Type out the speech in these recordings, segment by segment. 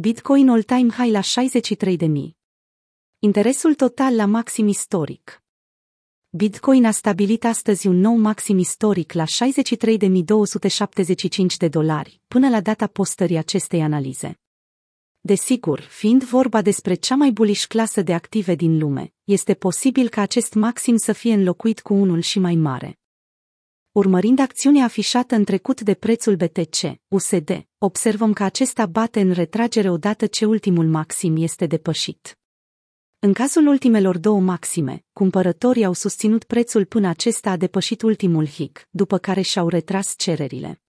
Bitcoin all-time high la 63.000. Interesul total la maxim istoric. Bitcoin a stabilit astăzi un nou maxim istoric la 63.275 de dolari, până la data postării acestei analize. Desigur, fiind vorba despre cea mai bullish clasă de active din lume, este posibil ca acest maxim să fie înlocuit cu unul și mai mare. Urmărind acțiunea afișată în trecut de prețul BTC, USD, observăm că acesta bate în retragere odată ce ultimul maxim este depășit. În cazul ultimelor două maxime, cumpărătorii au susținut prețul până acesta a depășit ultimul hic, după care și-au retras cererile.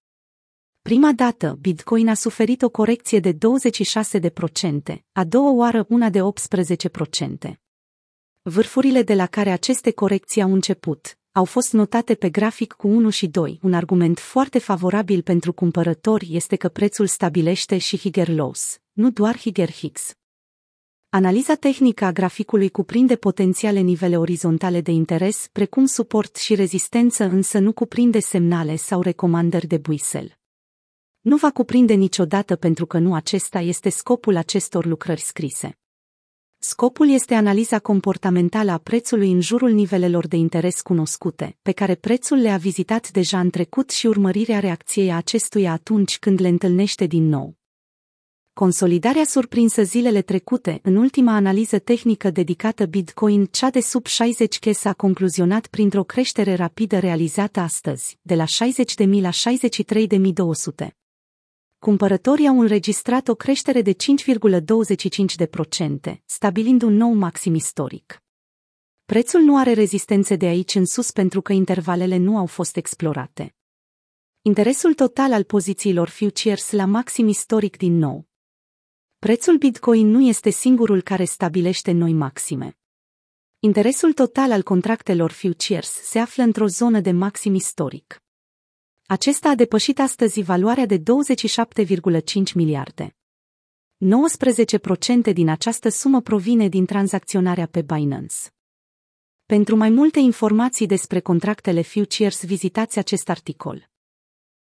Prima dată, Bitcoin a suferit o corecție de 26%, a doua oară una de 18%. Vârfurile de la care aceste corecții au început, au fost notate pe grafic cu 1 și 2. Un argument foarte favorabil pentru cumpărători este că prețul stabilește și Higher Lows, nu doar Higher Hicks. Analiza tehnică a graficului cuprinde potențiale nivele orizontale de interes, precum suport și rezistență, însă nu cuprinde semnale sau recomandări de buisel. Nu va cuprinde niciodată pentru că nu acesta este scopul acestor lucrări scrise. Scopul este analiza comportamentală a prețului în jurul nivelelor de interes cunoscute, pe care prețul le-a vizitat deja în trecut și urmărirea reacției a acestuia atunci când le întâlnește din nou. Consolidarea surprinsă zilele trecute în ultima analiză tehnică dedicată Bitcoin, cea de sub 60K s-a concluzionat printr-o creștere rapidă realizată astăzi, de la 60.000 la 63.200 cumpărătorii au înregistrat o creștere de 5,25%, stabilind un nou maxim istoric. Prețul nu are rezistențe de aici în sus pentru că intervalele nu au fost explorate. Interesul total al pozițiilor futures la maxim istoric din nou. Prețul Bitcoin nu este singurul care stabilește noi maxime. Interesul total al contractelor futures se află într-o zonă de maxim istoric. Acesta a depășit astăzi valoarea de 27,5 miliarde. 19% din această sumă provine din tranzacționarea pe Binance. Pentru mai multe informații despre contractele futures vizitați acest articol.